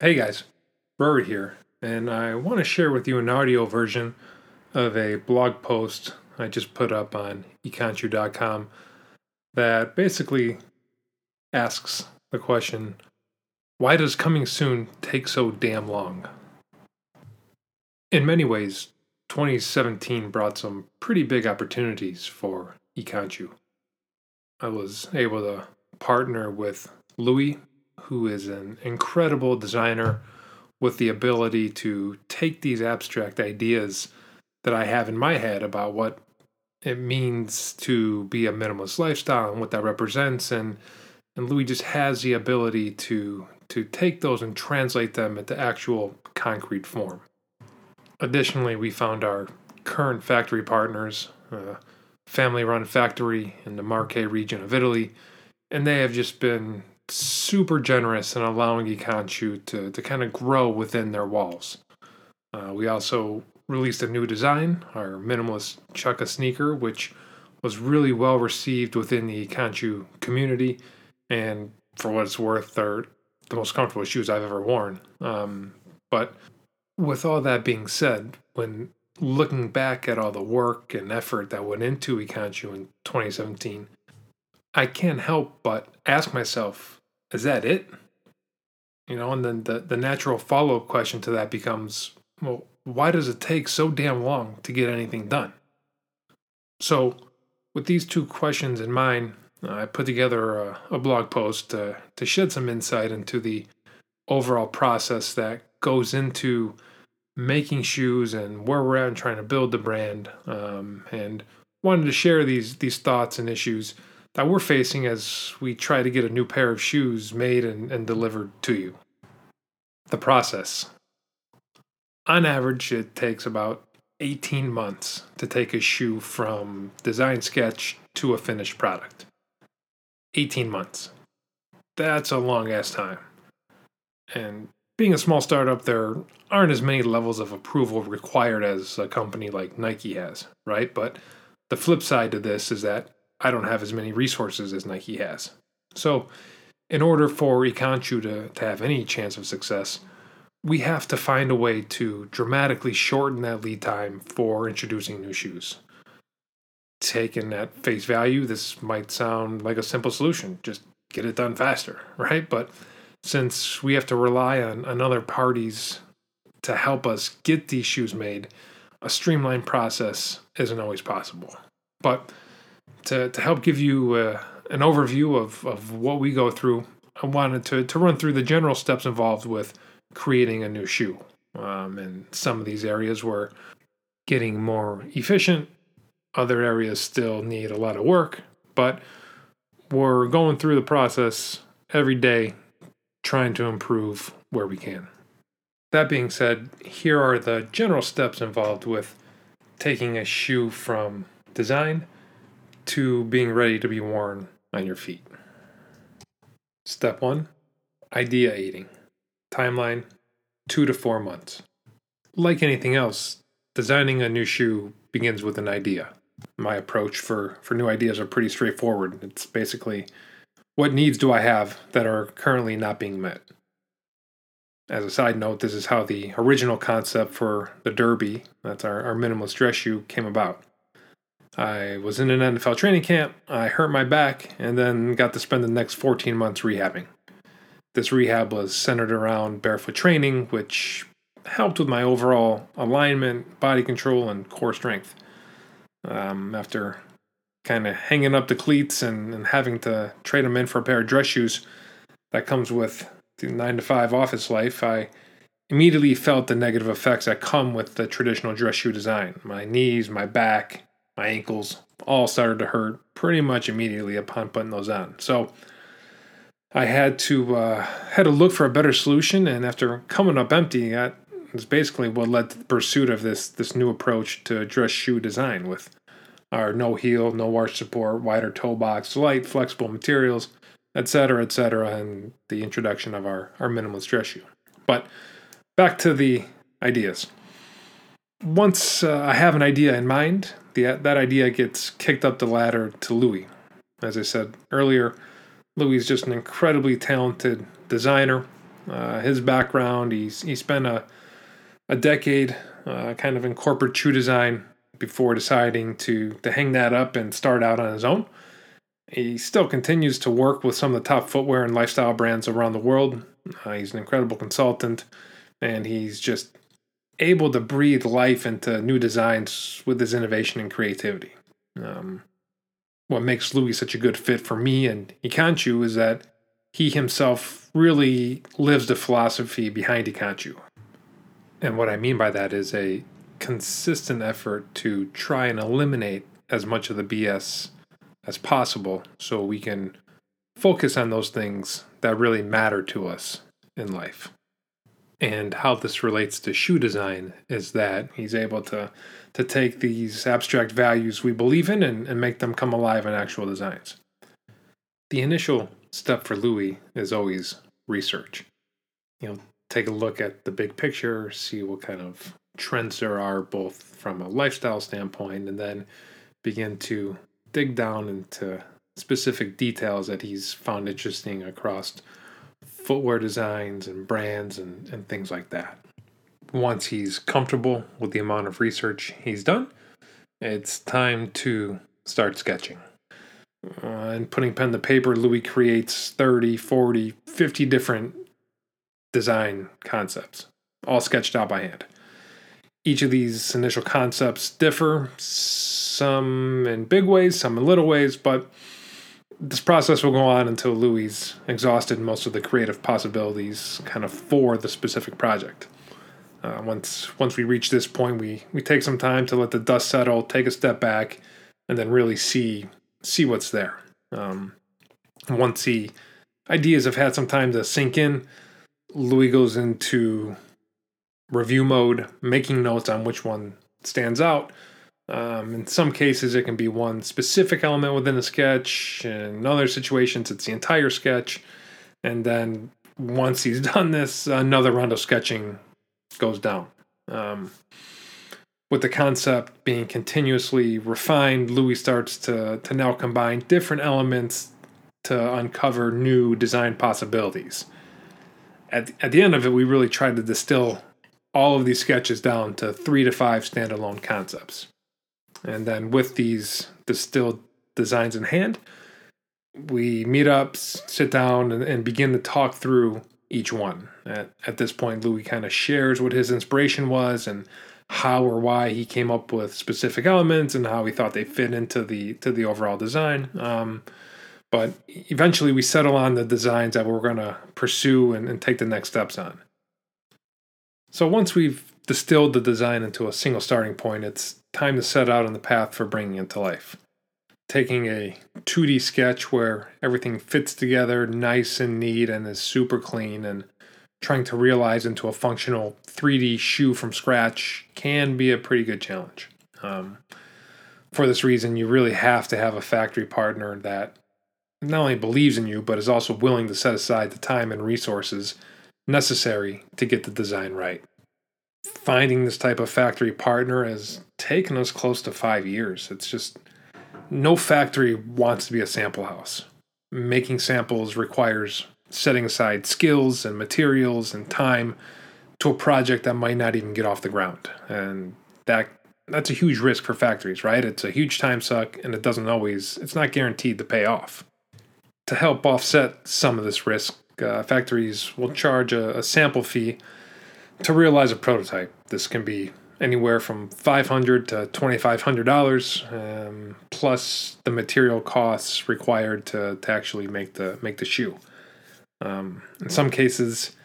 Hey guys, Rory here, and I want to share with you an audio version of a blog post I just put up on econchu.com that basically asks the question why does coming soon take so damn long? In many ways, 2017 brought some pretty big opportunities for eConchu. I was able to partner with Louis who is an incredible designer with the ability to take these abstract ideas that I have in my head about what it means to be a minimalist lifestyle and what that represents and and Louis just has the ability to to take those and translate them into actual concrete form. Additionally, we found our current factory partners, uh, a family-run factory in the Marche region of Italy, and they have just been super generous in allowing Econchu to, to kind of grow within their walls. Uh, we also released a new design, our minimalist Chukka sneaker, which was really well received within the Econchu community. And for what it's worth, they're the most comfortable shoes I've ever worn. Um, but with all that being said, when looking back at all the work and effort that went into Econchu in 2017, I can't help but ask myself, is that it? You know, and then the, the natural follow up question to that becomes, well, why does it take so damn long to get anything done? So, with these two questions in mind, I put together a, a blog post to, to shed some insight into the overall process that goes into making shoes and where we're at and trying to build the brand. Um, and wanted to share these these thoughts and issues that we're facing as we try to get a new pair of shoes made and, and delivered to you. The process. On average, it takes about 18 months to take a shoe from design sketch to a finished product. 18 months. That's a long ass time. And being a small startup, there aren't as many levels of approval required as a company like Nike has, right? But the flip side to this is that I don't have as many resources as Nike has. So, in order for Econchu to, to have any chance of success, we have to find a way to dramatically shorten that lead time for introducing new shoes. Taken at face value, this might sound like a simple solution just get it done faster, right? But since we have to rely on, another parties to help us get these shoes made, a streamlined process isn't always possible. But to, to help give you uh, an overview of, of what we go through, I wanted to, to run through the general steps involved with creating a new shoe. Um, and some of these areas were getting more efficient, other areas still need a lot of work, but we're going through the process every day trying to improve where we can. That being said, here are the general steps involved with taking a shoe from design to being ready to be worn on your feet. Step one ideating. Timeline two to four months. Like anything else, designing a new shoe begins with an idea. My approach for, for new ideas are pretty straightforward. It's basically what needs do I have that are currently not being met? As a side note, this is how the original concept for the Derby, that's our, our minimalist dress shoe, came about. I was in an NFL training camp, I hurt my back, and then got to spend the next 14 months rehabbing. This rehab was centered around barefoot training, which helped with my overall alignment, body control, and core strength. Um, after kind of hanging up the cleats and, and having to trade them in for a pair of dress shoes that comes with the nine to five office life, I immediately felt the negative effects that come with the traditional dress shoe design. My knees, my back, my ankles all started to hurt pretty much immediately upon putting those on. So I had to uh, had to look for a better solution, and after coming up empty, that is basically what led to the pursuit of this this new approach to dress shoe design with our no heel, no arch support, wider toe box, light, flexible materials, etc., etc., and the introduction of our our minimalist dress shoe. But back to the ideas. Once uh, I have an idea in mind, the, that idea gets kicked up the ladder to Louis. As I said earlier, Louis is just an incredibly talented designer Uh, his background, he's he spent a a decade uh, kind of in corporate shoe design before deciding to to hang that up and start out on his own. He still continues to work with some of the top footwear and lifestyle brands around the world. Uh, he's an incredible consultant, and he's just able to breathe life into new designs with his innovation and creativity. Um, what makes Louis such a good fit for me and Ikanchu is that he himself really lives the philosophy behind Ikanchu. And what I mean by that is a consistent effort to try and eliminate as much of the BS as possible so we can focus on those things that really matter to us in life. And how this relates to shoe design is that he's able to to take these abstract values we believe in and, and make them come alive in actual designs. The initial step for Louis is always research. You know, take a look at the big picture, see what kind of trends there are both from a lifestyle standpoint and then begin to dig down into specific details that he's found interesting across footwear designs and brands and, and things like that. Once he's comfortable with the amount of research he's done, it's time to start sketching. Uh, and putting pen to paper, Louis creates 30, 40, 50 different design concepts, all sketched out by hand. Each of these initial concepts differ, some in big ways, some in little ways, but this process will go on until Louis exhausted most of the creative possibilities kind of for the specific project. Uh, once once we reach this point, we we take some time to let the dust settle, take a step back, and then really see see what's there. Um, once the ideas have had some time to sink in, Louis goes into review mode, making notes on which one stands out, um, in some cases, it can be one specific element within a sketch. In other situations, it's the entire sketch. And then once he's done this, another round of sketching goes down. Um, with the concept being continuously refined, Louis starts to, to now combine different elements to uncover new design possibilities. At, at the end of it, we really tried to distill all of these sketches down to three to five standalone concepts. And then with these distilled designs in hand, we meet up, sit down, and, and begin to talk through each one. At, at this point, Louis kind of shares what his inspiration was and how or why he came up with specific elements and how he thought they fit into the to the overall design. Um, but eventually, we settle on the designs that we're going to pursue and, and take the next steps on. So once we've distilled the design into a single starting point, it's time to set out on the path for bringing it to life. Taking a 2D sketch where everything fits together nice and neat and is super clean, and trying to realize into a functional 3D shoe from scratch can be a pretty good challenge. Um, for this reason, you really have to have a factory partner that not only believes in you, but is also willing to set aside the time and resources necessary to get the design right finding this type of factory partner has taken us close to five years. It's just no factory wants to be a sample house. Making samples requires setting aside skills and materials and time to a project that might not even get off the ground. And that that's a huge risk for factories, right? It's a huge time suck and it doesn't always it's not guaranteed to pay off. To help offset some of this risk, uh, factories will charge a, a sample fee to realize a prototype. This can be anywhere from 500 to $2,500, um, plus the material costs required to, to actually make the, make the shoe. Um, in some cases,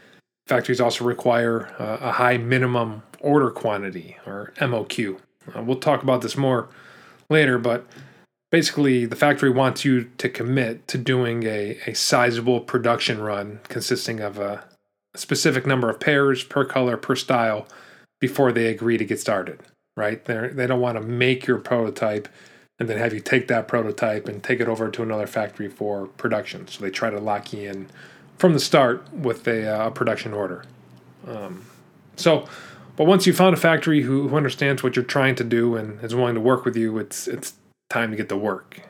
factories also require uh, a high minimum order quantity, or MOQ. Uh, we'll talk about this more later, but basically, the factory wants you to commit to doing a, a sizable production run consisting of a, a specific number of pairs per color per style before they agree to get started, right? They they don't want to make your prototype and then have you take that prototype and take it over to another factory for production. So they try to lock you in from the start with a, uh, production order. Um, so, but once you found a factory who, who understands what you're trying to do and is willing to work with you, it's it's time to get to work.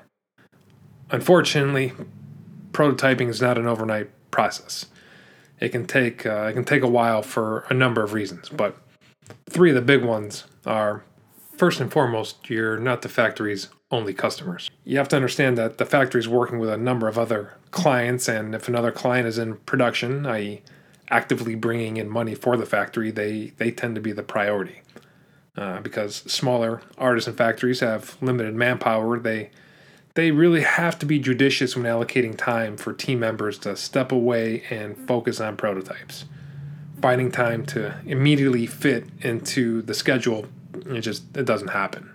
Unfortunately, prototyping is not an overnight process it can take uh, it can take a while for a number of reasons. But three of the big ones are first and foremost, you're not the factory's only customers. You have to understand that the factory is working with a number of other clients, and if another client is in production, i.e., actively bringing in money for the factory, they they tend to be the priority. Uh, because smaller artisan factories have limited manpower, they they really have to be judicious when allocating time for team members to step away and focus on prototypes. Finding time to immediately fit into the schedule, it just it doesn't happen.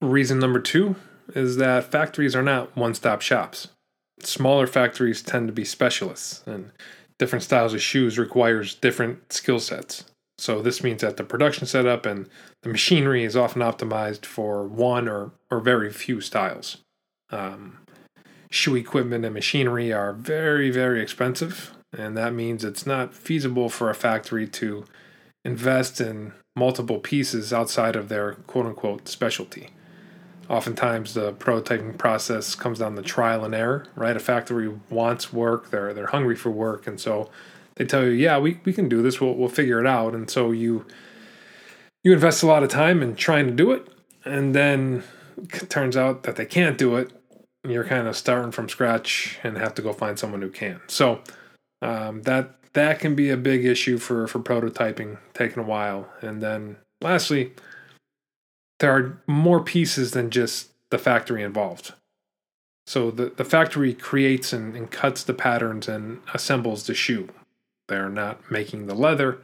Reason number two is that factories are not one-stop shops. Smaller factories tend to be specialists, and different styles of shoes requires different skill sets. So this means that the production setup and the machinery is often optimized for one or, or very few styles. Um, shoe equipment and machinery are very, very expensive, and that means it's not feasible for a factory to invest in multiple pieces outside of their quote unquote specialty. Oftentimes, the prototyping process comes down to trial and error, right? A factory wants work, they're, they're hungry for work, and so they tell you, yeah, we, we can do this, we'll, we'll figure it out. And so you, you invest a lot of time in trying to do it, and then it turns out that they can't do it, you're kind of starting from scratch and have to go find someone who can. So um, that that can be a big issue for for prototyping, taking a while. And then lastly, there are more pieces than just the factory involved. So the, the factory creates and, and cuts the patterns and assembles the shoe. They're not making the leather,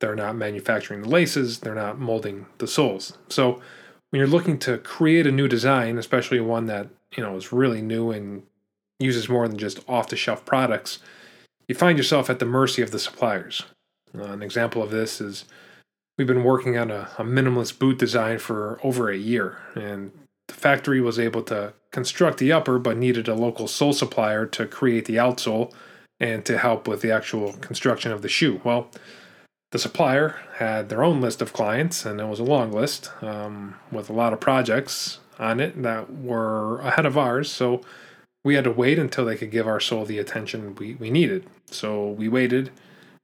they're not manufacturing the laces, they're not molding the soles. So when you're looking to create a new design, especially one that you know is really new and uses more than just off the shelf products, you find yourself at the mercy of the suppliers. Uh, an example of this is we've been working on a, a minimalist boot design for over a year, and the factory was able to construct the upper but needed a local sole supplier to create the outsole and to help with the actual construction of the shoe. Well, the supplier had their own list of clients, and it was a long list um, with a lot of projects on it that were ahead of ours. So we had to wait until they could give our soul the attention we, we needed. So we waited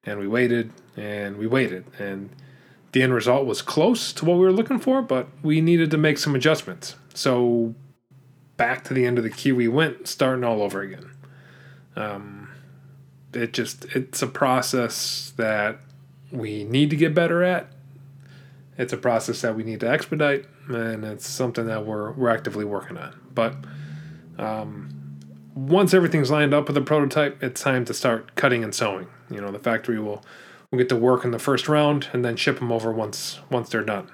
and we waited and we waited. And the end result was close to what we were looking for, but we needed to make some adjustments. So back to the end of the queue we went, starting all over again. Um, it just, it's a process that we need to get better at. It's a process that we need to expedite, and it's something that we're we're actively working on. But um, once everything's lined up with a prototype, it's time to start cutting and sewing. You know, the factory will will get to work in the first round and then ship them over once once they're done.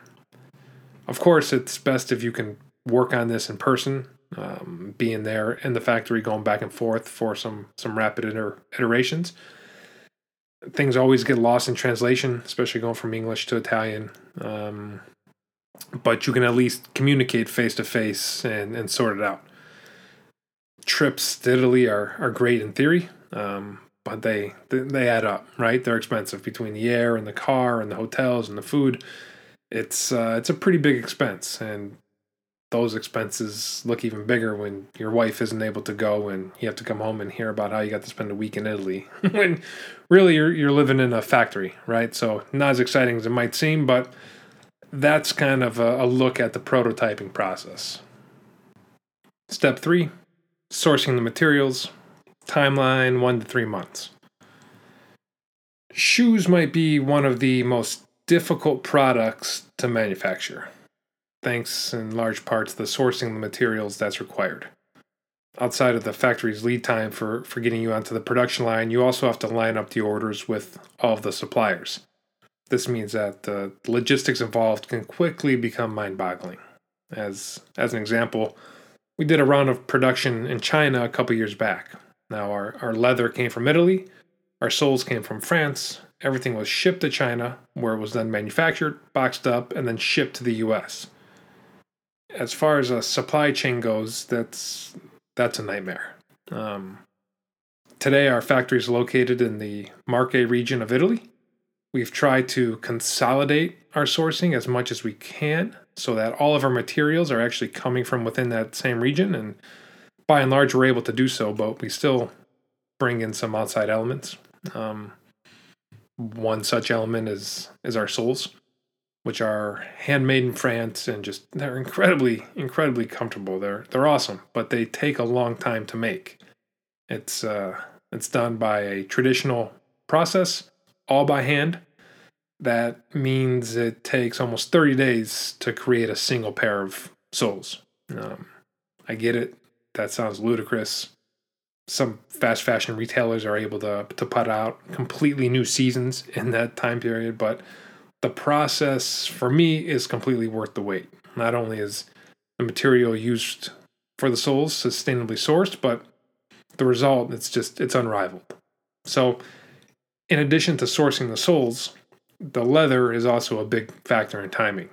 Of course, it's best if you can work on this in person, um, being there in the factory, going back and forth for some some rapid iter- iterations things always get lost in translation, especially going from English to Italian. Um, but you can at least communicate face to face and and sort it out. Trips to Italy are are great in theory, um, but they they add up, right? They're expensive between the air and the car and the hotels and the food. It's uh, it's a pretty big expense, and those expenses look even bigger when your wife isn't able to go and you have to come home and hear about how you got to spend a week in Italy when really you're you're living in a factory, right? So not as exciting as it might seem, but that's kind of a, a look at the prototyping process. Step 3, sourcing the materials, timeline 1 to 3 months. Shoes might be one of the most difficult products to manufacture thanks in large part to the sourcing the materials that's required. Outside of the factory's lead time for, for getting you onto the production line, you also have to line up the orders with all of the suppliers. This means that the logistics involved can quickly become mind boggling. As, as an example, we did a round of production in China a couple years back. Now, our, our leather came from Italy, our soles came from France, everything was shipped to China, where it was then manufactured, boxed up, and then shipped to the US as far as a supply chain goes, that's that's a nightmare. Um, today, our factory is located in the Marche region of Italy. We've tried to consolidate our sourcing as much as we can so that all of our materials are actually coming from within that same region. And by and large, we're able to do so, but we still bring in some outside elements. Um, one such element is is our soles, which are handmade in France and just they're incredibly incredibly comfortable. They're they're awesome, but they take a long time to make. It's uh, it's done by a traditional process, all by hand. That means it takes almost 30 days to create a single pair of soles. Um, I get it. That sounds ludicrous some fast fashion retailers are able to to put out completely new seasons in that time period, but the process for me is completely worth the wait. Not only is the material used for the soles sustainably sourced, but the result it's just it's unrivaled. So in addition to sourcing the soles, the leather is also a big factor in timing.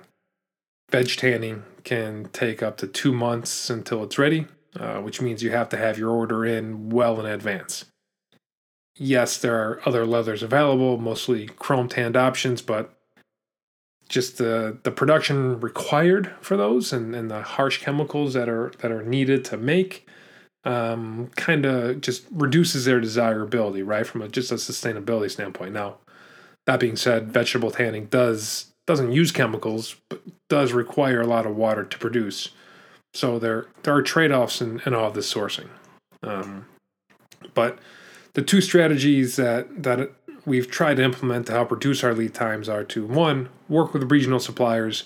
Veg tanning can take up to two months until it's ready, uh, which means you have to have your order in well in advance. Yes, there are other leathers available, mostly chrome tanned options, but just the the production required for those and, and the harsh chemicals that are that are needed to make um, kind of just reduces their desirability, right? From a, just a sustainability standpoint. Now, that being said, vegetable tanning does doesn't use chemicals, but does require a lot of water to produce. So there there are trade offs in, in all this sourcing. Um, but the two strategies that that we've tried to implement to help reduce our lead times are to one work with regional suppliers,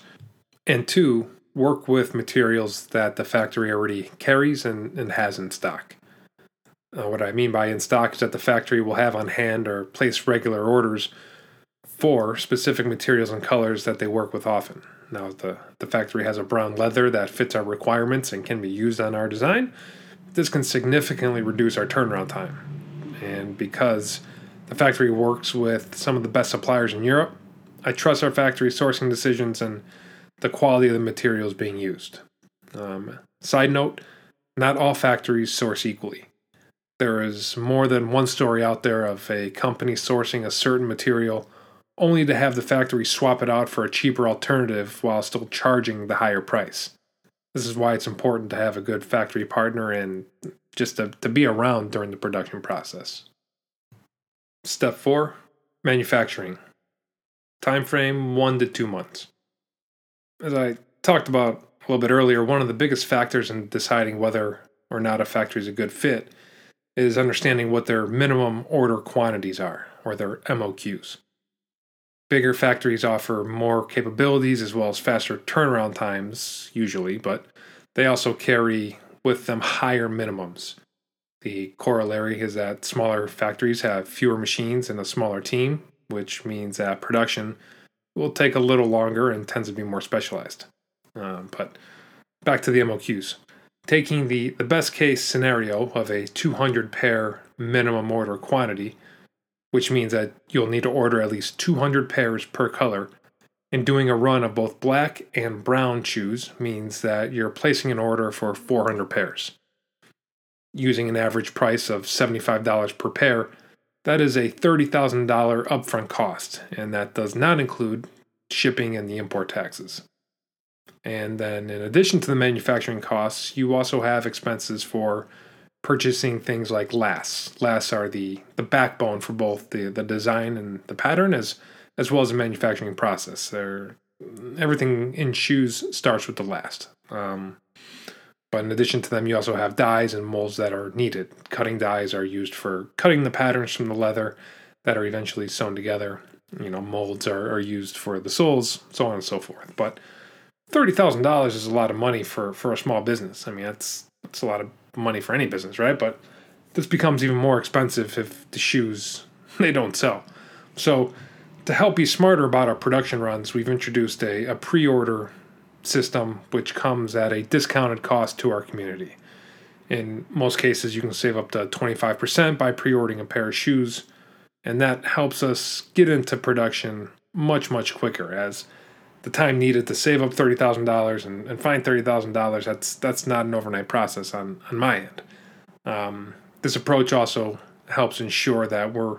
and two work with materials that the factory already carries and, and has in stock. Uh, what I mean by in stock is that the factory will have on hand or place regular orders for specific materials and colors that they work with often. Now, the, the factory has a brown leather that fits our requirements and can be used on our design, this can significantly reduce our turnaround time. And because the factory works with some of the best suppliers in Europe, I trust our factory sourcing decisions and the quality of the materials being used. Um, side note not all factories source equally. There is more than one story out there of a company sourcing a certain material only to have the factory swap it out for a cheaper alternative while still charging the higher price. This is why it's important to have a good factory partner and just to, to be around during the production process. Step 4 Manufacturing. Time frame 1 to 2 months. As I talked about a little bit earlier, one of the biggest factors in deciding whether or not a factory is a good fit is understanding what their minimum order quantities are, or their MOQs. Bigger factories offer more capabilities as well as faster turnaround times, usually, but they also carry with them higher minimums. The corollary is that smaller factories have fewer machines and a smaller team, which means that production will take a little longer and tends to be more specialized. Um, but back to the MOQs. Taking the, the best case scenario of a 200 pair minimum order quantity, which means that you'll need to order at least 200 pairs per color. And doing a run of both black and brown shoes means that you're placing an order for 400 pairs. Using an average price of $75 per pair, that is a $30,000 upfront cost, and that does not include shipping and the import taxes. And then, in addition to the manufacturing costs, you also have expenses for purchasing things like lasts. Lasts are the, the backbone for both the, the design and the pattern as as well as the manufacturing process. They're, everything in shoes starts with the last. Um, but in addition to them, you also have dies and molds that are needed. Cutting dies are used for cutting the patterns from the leather that are eventually sewn together. You know, molds are, are used for the soles, so on and so forth. But thirty thousand dollars is a lot of money for, for a small business. I mean, that's that's a lot of money for any business, right? But this becomes even more expensive if the shoes they don't sell. So to help be smarter about our production runs, we've introduced a, a pre-order system which comes at a discounted cost to our community. In most cases, you can save up to 25% by pre-ordering a pair of shoes, and that helps us get into production much, much quicker as the time needed to save up thirty thousand dollars and, and find thirty thousand dollars that's that's not an overnight process on on my end. Um, this approach also helps ensure that we're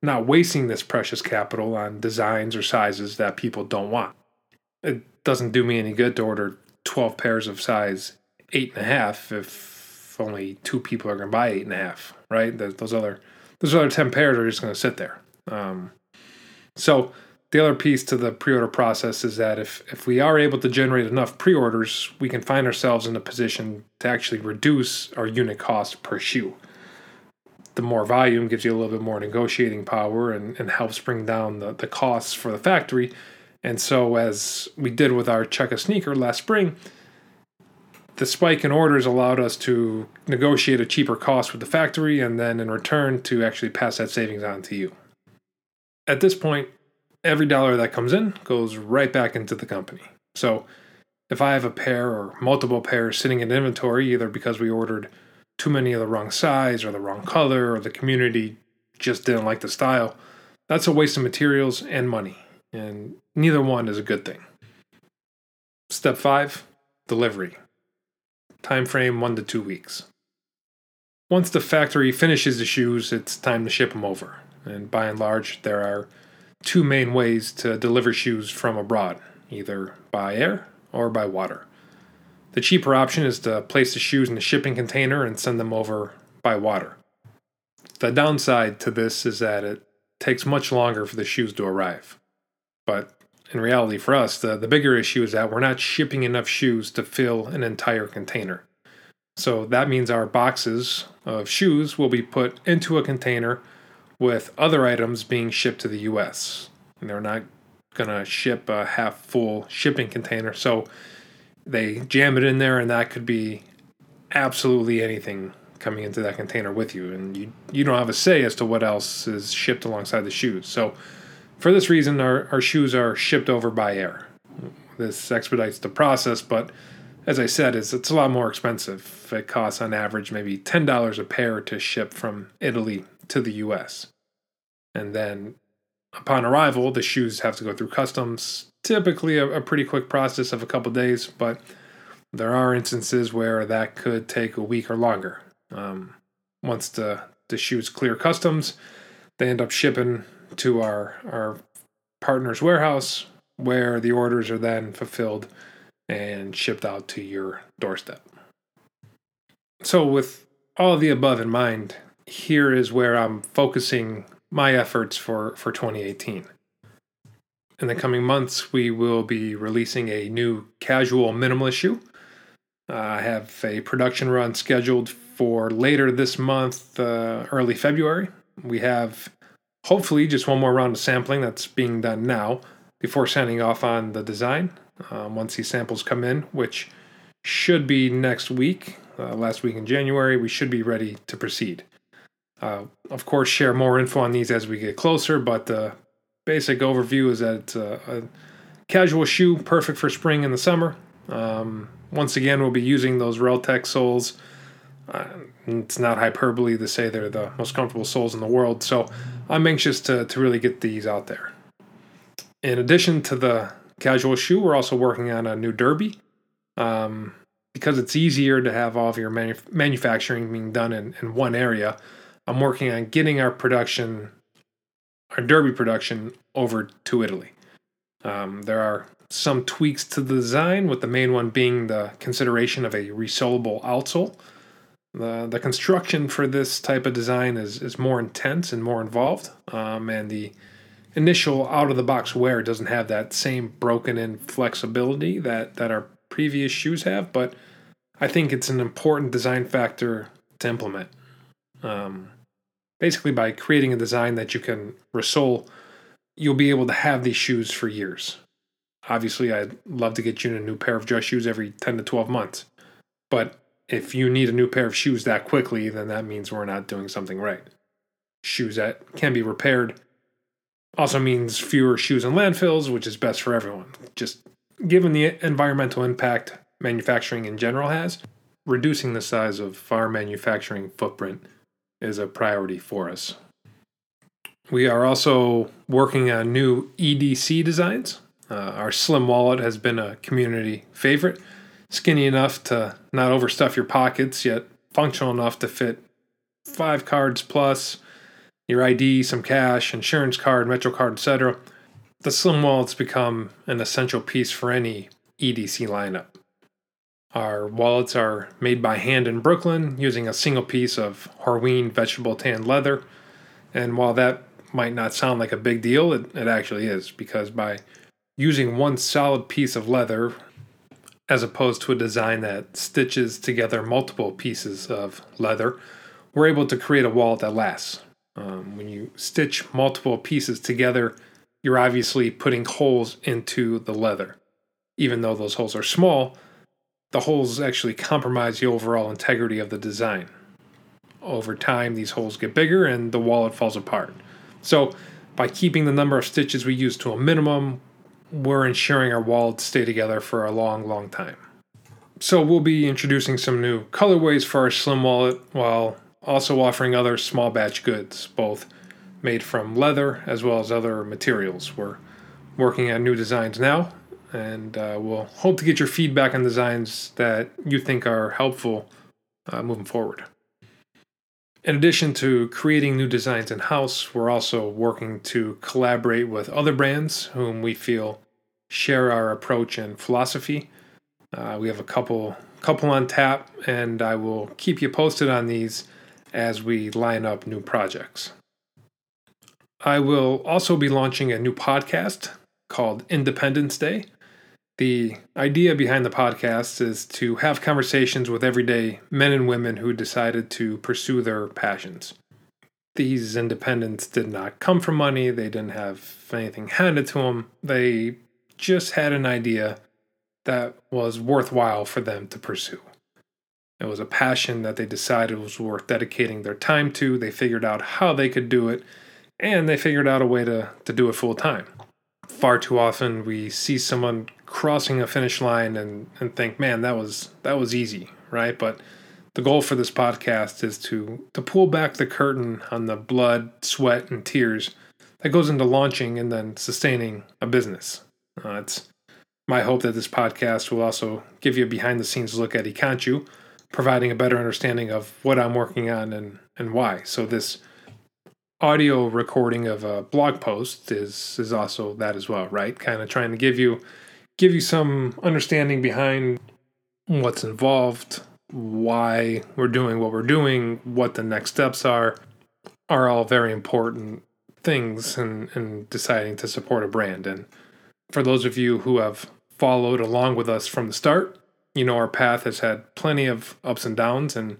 not wasting this precious capital on designs or sizes that people don't want. It doesn't do me any good to order twelve pairs of size eight and a half if only two people are going to buy eight and a half, right? Those other those other ten pairs are just going to sit there. Um, So, the other piece to the pre order process is that if, if we are able to generate enough pre orders, we can find ourselves in a position to actually reduce our unit cost per shoe. The more volume gives you a little bit more negotiating power and, and helps bring down the, the costs for the factory. And so, as we did with our Chukka Sneaker last spring, the spike in orders allowed us to negotiate a cheaper cost with the factory and then in return to actually pass that savings on to you. At this point, every dollar that comes in goes right back into the company. So if I have a pair or multiple pairs sitting in inventory, either because we ordered too many of the wrong size or the wrong color or the community just didn't like the style, that's a waste of materials and money. And neither one is a good thing. Step five delivery. Time frame one to two weeks. Once the factory finishes the shoes, it's time to ship them over. And by and large, there are two main ways to deliver shoes from abroad either by air or by water. The cheaper option is to place the shoes in a shipping container and send them over by water. The downside to this is that it takes much longer for the shoes to arrive. But in reality, for us, the, the bigger issue is that we're not shipping enough shoes to fill an entire container. So that means our boxes of shoes will be put into a container with other items being shipped to the US. And they're not going to ship a half full shipping container. So they jam it in there, and that could be absolutely anything coming into that container with you. And you, you don't have a say as to what else is shipped alongside the shoes. So for this reason, our, our shoes are shipped over by air. This expedites the process, but as I said, it's, it's a lot more expensive. It costs on average maybe $10 a pair to ship from Italy to the US. And then upon arrival, the shoes have to go through customs. Typically, a, a pretty quick process of a couple days, but there are instances where that could take a week or longer. Um, once the, the shoes clear customs, they end up shipping to our, our partner's warehouse where the orders are then fulfilled and shipped out to your doorstep. So, with all of the above in mind, here is where I'm focusing my efforts for, for 2018. In the coming months, we will be releasing a new casual minimalist shoe. Uh, I have a production run scheduled for later this month, uh, early February. We have hopefully just one more round of sampling that's being done now before sending off on the design. Uh, once these samples come in, which should be next week, uh, last week in January, we should be ready to proceed. Uh, of course, share more info on these as we get closer, but the basic overview is that it's a, a casual shoe, perfect for spring and the summer. Um, once again, we'll be using those Reltec soles. Uh, it's not hyperbole to say they're the most comfortable soles in the world, so I'm anxious to, to really get these out there. In addition to the casual shoe, we're also working on a new derby. Um, because it's easier to have all of your manu- manufacturing being done in, in one area, I'm working on getting our production, our derby production, over to Italy. Um, there are some tweaks to the design, with the main one being the consideration of a resolable outsole. The, the construction for this type of design is, is more intense and more involved, um, and the initial out of the box wear doesn't have that same broken in flexibility that, that our previous shoes have, but I think it's an important design factor to implement. Um, basically by creating a design that you can resole, you'll be able to have these shoes for years. Obviously, I'd love to get you a new pair of dress shoes every 10 to 12 months. But if you need a new pair of shoes that quickly, then that means we're not doing something right. Shoes that can be repaired also means fewer shoes in landfills, which is best for everyone. Just given the environmental impact manufacturing in general has, reducing the size of our manufacturing footprint is a priority for us. We are also working on new EDC designs. Uh, our slim wallet has been a community favorite, skinny enough to not overstuff your pockets, yet functional enough to fit five cards plus your ID, some cash, insurance card, Metro card, etc. The slim wallet's become an essential piece for any EDC lineup. Our wallets are made by hand in Brooklyn using a single piece of Horween vegetable tan leather. And while that might not sound like a big deal, it, it actually is because by using one solid piece of leather as opposed to a design that stitches together multiple pieces of leather, we're able to create a wallet that lasts. Um, when you stitch multiple pieces together, you're obviously putting holes into the leather. Even though those holes are small, the holes actually compromise the overall integrity of the design. Over time, these holes get bigger and the wallet falls apart. So, by keeping the number of stitches we use to a minimum, we're ensuring our wallets stay together for a long, long time. So, we'll be introducing some new colorways for our Slim wallet while also offering other small batch goods, both made from leather as well as other materials. We're working on new designs now, and uh, we'll hope to get your feedback on designs that you think are helpful uh, moving forward. In addition to creating new designs in house, we're also working to collaborate with other brands whom we feel share our approach and philosophy. Uh, we have a couple couple on tap, and I will keep you posted on these as we line up new projects. I will also be launching a new podcast called Independence Day. The idea behind the podcast is to have conversations with everyday men and women who decided to pursue their passions. These independents did not come from money, they didn't have anything handed to them, they just had an idea that was worthwhile for them to pursue. It was a passion that they decided was worth dedicating their time to. They figured out how they could do it, and they figured out a way to, to do it full time far too often we see someone crossing a finish line and, and think, man, that was that was easy, right? But the goal for this podcast is to to pull back the curtain on the blood, sweat, and tears that goes into launching and then sustaining a business. Uh, it's my hope that this podcast will also give you a behind the scenes look at Ikanchu, providing a better understanding of what I'm working on and, and why. So this audio recording of a blog post is is also that as well, right? Kind of trying to give you give you some understanding behind what's involved, why we're doing what we're doing, what the next steps are, are all very important things in, in deciding to support a brand. And for those of you who have followed along with us from the start, you know our path has had plenty of ups and downs and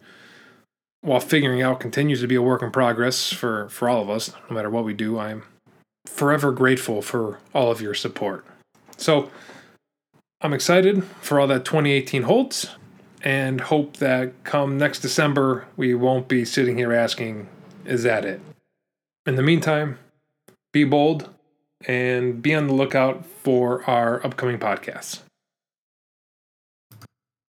while figuring out continues to be a work in progress for, for all of us, no matter what we do, I'm forever grateful for all of your support. So I'm excited for all that 2018 holds and hope that come next December, we won't be sitting here asking, is that it? In the meantime, be bold and be on the lookout for our upcoming podcasts.